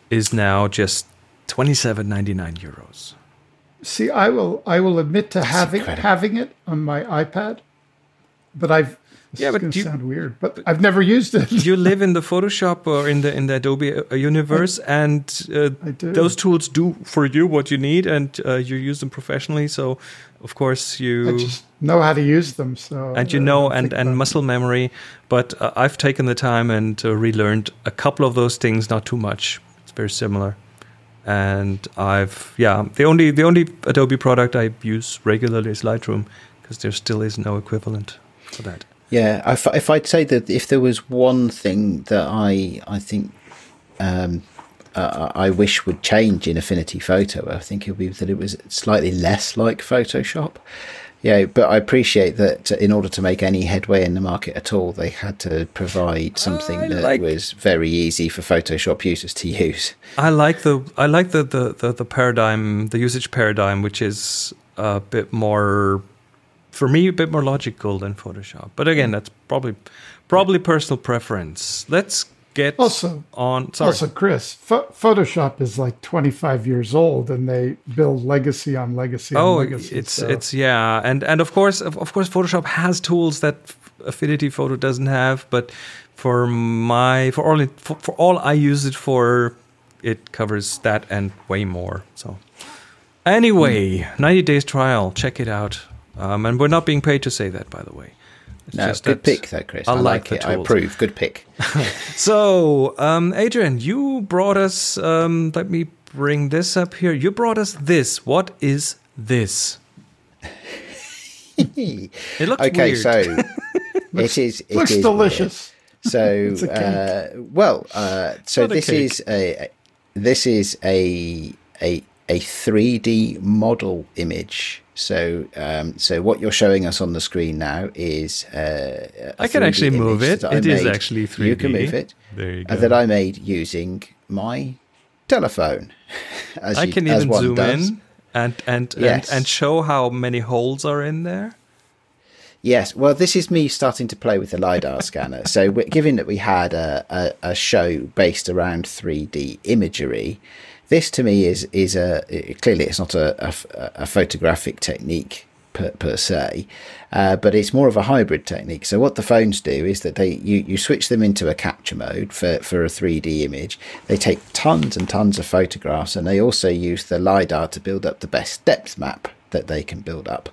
is now just twenty seven ninety nine euros. See, I will I will admit to having incredible. having it on my iPad, but I've this Yeah, is but gonna you- sound weird, but I've never used it. you live in the Photoshop or in the in the Adobe uh, universe, and uh, those tools do for you what you need, and uh, you use them professionally. So, of course, I you just know how to use them. So and you I know don't and think and it. muscle memory. But uh, I've taken the time and uh, relearned a couple of those things, not too much. It's very similar. And I've yeah, the only the only Adobe product I use regularly is Lightroom because there still is no equivalent for that. Yeah, if, if I'd say that if there was one thing that I I think um, uh, I wish would change in Affinity Photo, I think it would be that it was slightly less like Photoshop. Yeah, but I appreciate that in order to make any headway in the market at all, they had to provide something I that like- was very easy for Photoshop users to use. I like the I like the the, the, the paradigm, the usage paradigm, which is a bit more, for me, a bit more logical than Photoshop. But again, mm. that's probably probably personal preference. Let's get Also- on. Sorry, Also, Chris, Pho- Photoshop is like 25 years old, and they build legacy on legacy on oh, legacy. it's so- it's yeah, and and of course of, of course Photoshop has tools that Affinity Photo doesn't have, but for my for all it, for, for all I use it for, it covers that and way more. So anyway, ninety days trial, check it out. Um, and we're not being paid to say that, by the way. It's No, just good pick though, Chris. I I, like like, it. I approve. Good pick. So, um, Adrian, you brought us. Um, let me bring this up here. You brought us this. What is this? It looks okay, weird. so it is. It looks is weird. delicious. So, uh, well, uh, so a this cake. is a this is a a a three D model image So, um, so what you're showing us on the screen now is uh, a I can 3D actually move it. It is made. actually 3D. can move it. There you uh, go. that I made using my telephone. As I you- can even zoom does. in and and, Yes. and and show how many holes are in there. Yes, well, this is me starting to play with the lidar scanner. So, given that we had a, a, a show based around 3D imagery, this to me is is a clearly it's not a, a, a photographic technique per, per se, uh, but it's more of a hybrid technique. So, what the phones do is that they you, you switch them into a capture mode for, for a 3D image. They take tons and tons of photographs, and they also use the lidar to build up the best depth map that they can build up.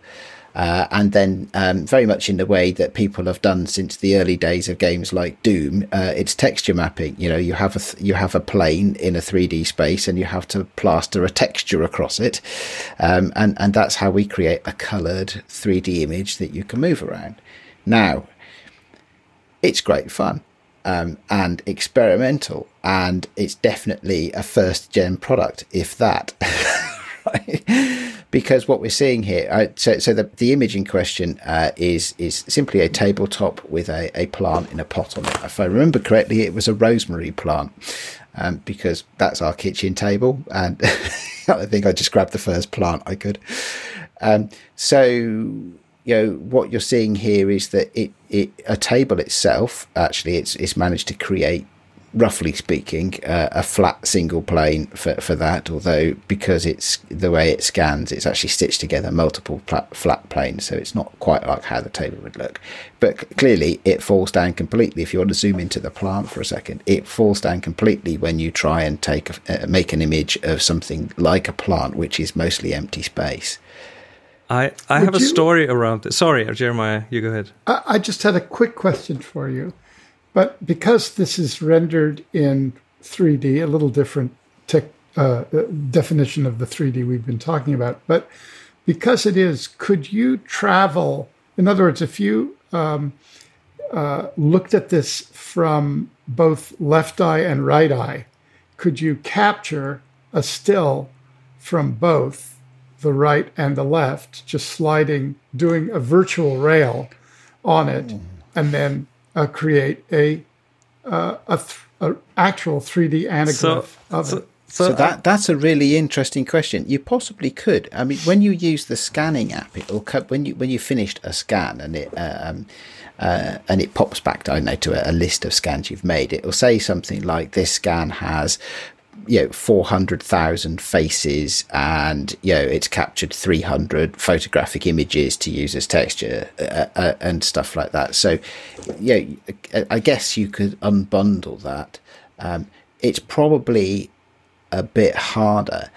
Uh, and then, um, very much in the way that people have done since the early days of games like Doom, uh, it's texture mapping. You know, you have a th- you have a plane in a 3D space, and you have to plaster a texture across it, um, and and that's how we create a coloured 3D image that you can move around. Now, it's great fun um, and experimental, and it's definitely a first gen product, if that. right? Because what we're seeing here, so so the, the image in question uh, is is simply a tabletop with a, a plant in a pot on it. If I remember correctly, it was a rosemary plant. Um, because that's our kitchen table, and I think I just grabbed the first plant I could. Um, so you know what you're seeing here is that it, it a table itself actually it's it's managed to create roughly speaking uh, a flat single plane for, for that although because it's the way it scans it's actually stitched together multiple pla- flat planes so it's not quite like how the table would look but clearly it falls down completely if you want to zoom into the plant for a second it falls down completely when you try and take a, uh, make an image of something like a plant which is mostly empty space I I Would have a story around this. Sorry, Jeremiah, you go ahead. I, I just had a quick question for you. But because this is rendered in 3D, a little different tech, uh, uh, definition of the 3D we've been talking about, but because it is, could you travel? In other words, if you um, uh, looked at this from both left eye and right eye, could you capture a still from both the right and the left, just sliding, doing a virtual rail on it, and then uh, create a uh, a, th- a actual 3D anaglyph So of so, it. so, So that that's a really interesting question. You possibly could. I mean, when you use the scanning app, it'll cut when you when you finished a scan and it um, uh, and it pops back. I don't know to a, a list of scans you've made. It'll say something like this scan has you know 400,000 faces and you know it's captured 300 photographic images to use as texture uh, uh, and stuff like that so yeah I- I guess you could unbundle that um, it's probably a bit harder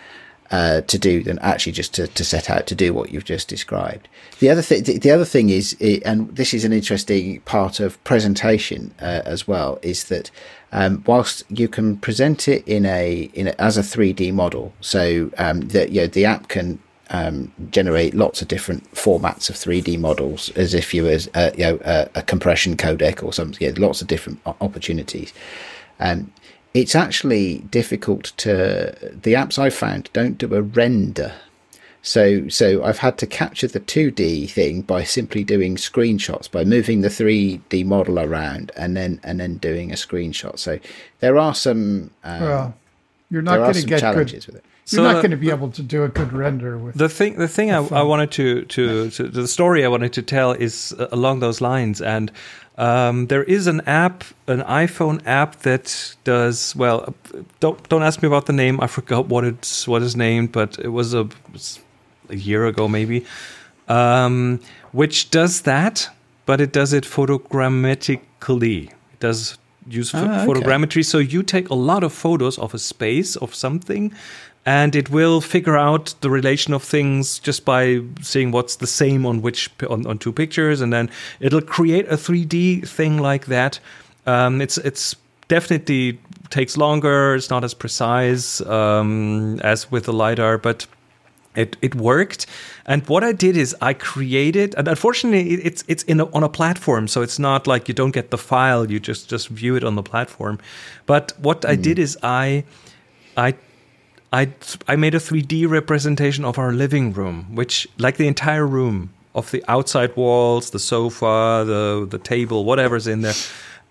uh, to do than actually just to, to set out to do what you've just described. The other thing, the, the other thing is, and this is an interesting part of presentation uh, as well, is that um, whilst you can present it in a in a, as a three D model, so um, that you know, the app can um, generate lots of different formats of 3D models as if you was uh, you know a, a compression codec or something. Lots of different opportunities. Um, it's actually difficult to the apps I've found don't do a render. So so I've had to capture the 2D thing by simply doing screenshots by moving the 3D model around and then and then doing a screenshot. So there are some um, Well, you're not going to get challenges good. with it. You're So not going to be able to do a good render with. the thing the thing I, I wanted to, to to the story I wanted to tell is uh, along those lines and um, there is an app an iPhone app that does well uh, don't don't ask me about the name I forgot what it's what is named but it was a, was a year ago maybe. Um, which does that but it does it photogrammetrically it does use pho- Ah, okay. photogrammetry. So you take a lot of photos of a space of something and it will figure out the relation of things just by seeing what's the same on which on, on two pictures and then it'll create a 3d thing like that. Um, it's it's definitely takes longer. It's not as precise um, as with the lidar but it it worked. And what i did is i created and unfortunately it's it's in a, on a platform so it's not like you don't get the file you just just view it on the platform. But what i hmm. did is i i I I made a 3D representation of our living room, which like the entire room of the outside walls, the sofa, the the table, whatever's in there,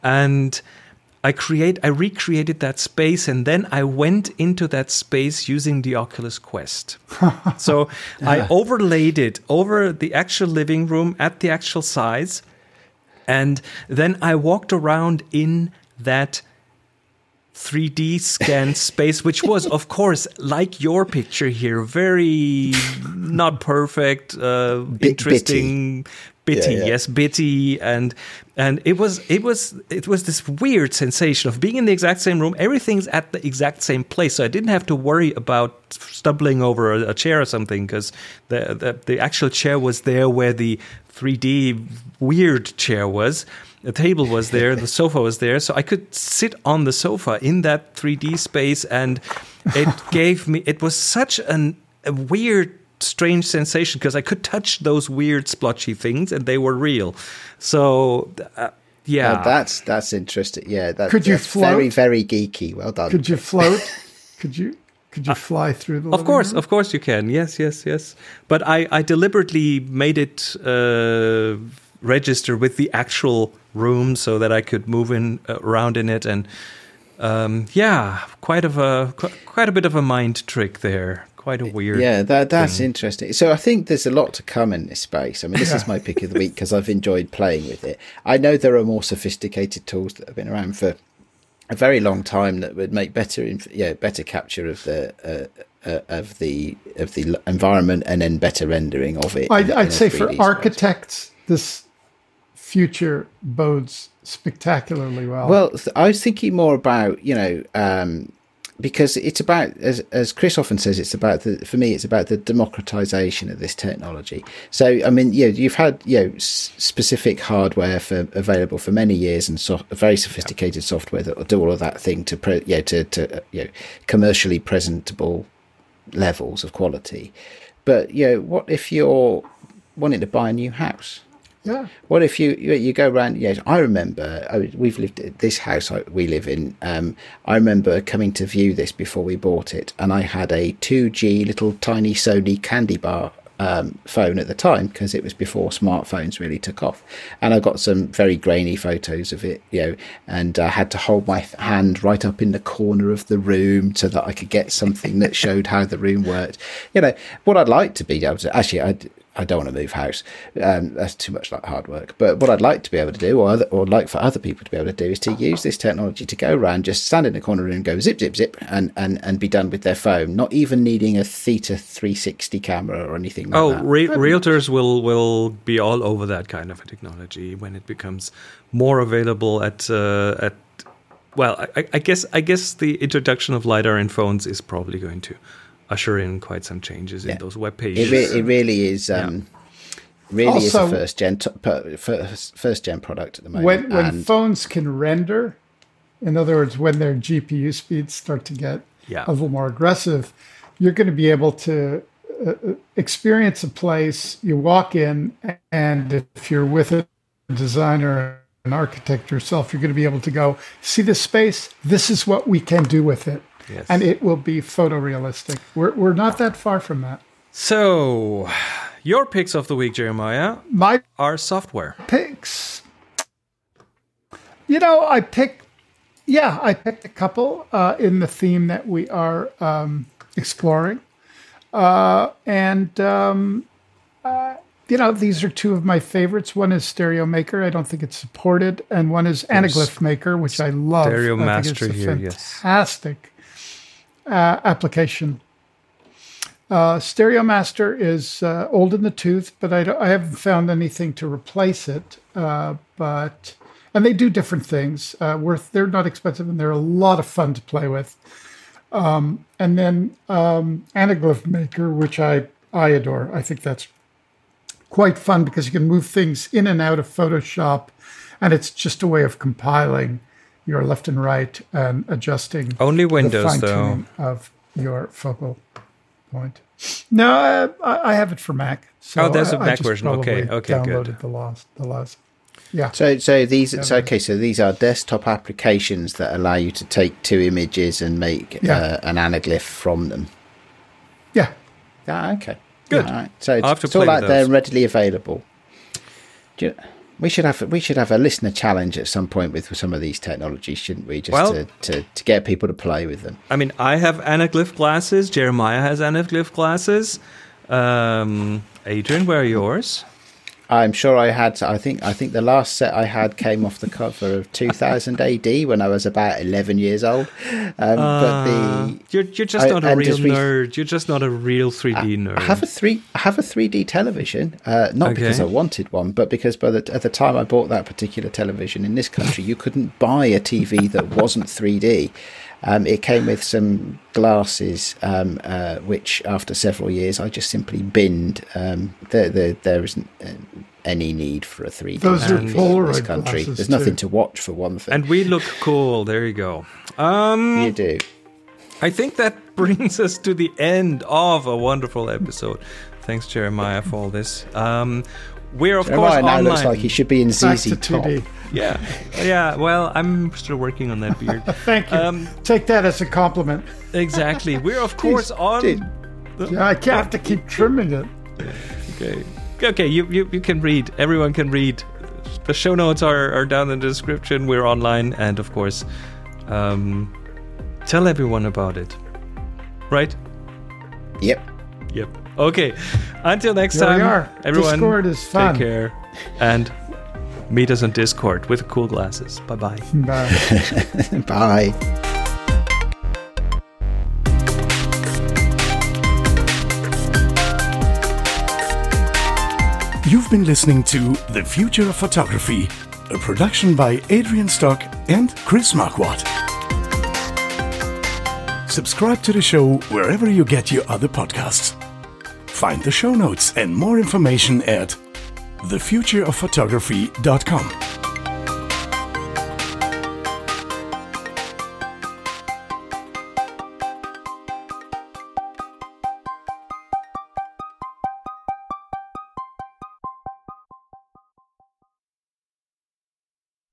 and I create I recreated that space and then I went into that space using the Oculus Quest. so I overlaid it over the actual living room at the actual size and then I walked around in that 3D scan space, which was, of course, like your picture here, very not perfect, uh, interesting, bitty, yeah, yeah. yes, bitty, and and it was it was it was this weird sensation of being in the exact same room. Everything's at the exact same place, so I didn't have to worry about stumbling over a, a chair or something because the, the the actual chair was there where the 3D weird chair was the table was there, the sofa was there, so I could sit on the sofa in that 3D space, and it gave me. It was such an, a weird, strange sensation because I could touch those weird splotchy things, and they were real. So. Uh, yeah, that's that's interesting. Yeah, that, could you that's float? very very geeky. Well done. Could you float? could you could you fly through the? Of course, room? of course you can. Yes, yes, yes. But I I deliberately made it uh, register with the actual room so that I could move in uh, around in it and um, yeah, quite of a quite a bit of a mind trick there. Quite a weird. Yeah, that that's thing. interesting. So I think there's a lot to come in this space. I mean, this is my pick of the week because I've enjoyed playing with it. I know there are more sophisticated tools that have been around for a very long time that would make better, inf- yeah, better capture of the uh, uh, of the of the environment and then better rendering of it. I'd, in- I'd say for space. architects, this future bodes spectacularly well. Well, th- I was thinking more about you know um, because it's about as as Chris often says, it's about the for me, it's about the democratization of this technology. So I mean, yeah, you've had you know s- specific hardware for available for many years and so, very sophisticated software that will do all of that thing to pre, yeah to to uh, you know commercially presentable levels of quality. But you know, what if you're wanting to buy a new house? Yeah. What if you you, go around? Yes, I remember. We've lived at this house we live in. Um, I remember coming to view this before we bought it, and I had a two G little tiny Sony Candy Bar um, phone at the time because it was before smartphones really took off. And I got some very grainy photos of it, you know, and I had to hold my hand right up in the corner of the room so that I could get something that showed how the room worked. You know, what I'd like to be able to actually, I. I don't want to move house. Um, that's too much like hard work. But what I'd like to be able to do, or other, or like for other people to be able to do, is to use this technology to go around, just stand in the corner and go zip, zip, zip, and, and, and be done with their phone, not even needing a Theta 360 camera or anything like Oh, that. re- realtors will will be all over that kind of a technology when it becomes more available at uh, at. Well, I, I guess I guess the introduction of lidar in phones is probably going to usher in quite some changes in those web It, pages. re- it really is. Um, Really is a first gen t- first, first gen product at the moment. When when and phones can render, in other words, when their GPU speeds start to get Yeah. a little more aggressive, you're going to be able to uh, uh, experience a place. You walk in, and if you're with a designer, an architect yourself, you're going to be able to go see this space. This is what we can do with it, Yes. and it will be photorealistic. We're we're not that far from that. so, your picks of the week, Jeremiah, My are software. picks. You know, I picked, yeah, I picked a couple uh, in the theme that we are um, exploring. Uh, and, um, uh, you know, these are two of my favorites. One is Stereo Maker. I don't think it's supported. And one is Anaglyph Maker, which I love. Stereo I Master here, yes. fantastic uh, application. Uh, Stereo Master is uh, old in the tooth, but I, I haven't found anything to replace it. Uh, but and they do different things. Uh, worth they're not expensive and they're a lot of fun to play with. Um, and then um, Anaglyph Maker, which I I adore. I think that's quite fun because you can move things in and out of Photoshop, and it's just a way of compiling your left and right and adjusting Only the Windows, though. fine-tuning of your focal point. No, uh, I, I have it for Mac. So Oh, there's a a Mac version. Okay, okay, good. The last, the last. Yeah. So, so these, so, okay, so these are desktop applications that allow you to take two images and make Yeah. uh, an anaglyph from them. Yeah. Ah, okay. Good. All right. So I'll it's, have to it's all play out with there readily available. Do you- we should have we should have a listener challenge at some point with some of these technologies, shouldn't we? Just Well- to, to, to get people to play with them. I mean, I have anaglyph glasses. Jeremiah has anaglyph glasses. Um, Adrian, where are yours? I'm sure I had. I think. I think the last set I had came off the cover of 2000 AD when I was about 11 years old. Um, but the You're you're just I- not a real nerd. You're just not a real 3D nerd. I have a three. I have a 3D television. Uh, not because I wanted one, but because by the at the time I bought that particular television in this country, you couldn't buy a TV that wasn't 3D. Um, it came with some glasses, um, uh, which after several years I just simply binned. Um, there, there, there isn't uh, any need for a 3D Those are TV in this country. glasses, There's nothing too. to watch for one thing. and we look cool. There you go. Um, you do. I think that brings us to the end of a wonderful episode. Thanks, Jeremiah, for all this. Um, we're of course Jeremiah now online. looks like he should be in Back ZZ Top. 2D. yeah, yeah. Well, I'm still working on that beard. Thank you. Um, Take that as a compliment. exactly. We're of course on. dude. Yeah, I can't have to keep trimming it. Okay. Okay, you, you, you can read. Everyone can read. The show notes are, are down in the description. We're online. And of course, um, tell everyone about it. Right? Yep. Yep. Okay. Until next There we time, are. everyone. Discord is fun. Take care. And meet us on Discord with cool glasses. Bye bye. Bye. Bye. You've been listening to The Future of Photography, a production by Adrian Stock and Chris Marquardt. Subscribe to the show wherever you get your other podcasts. Find the show notes and more information at thefutureofphotography.com.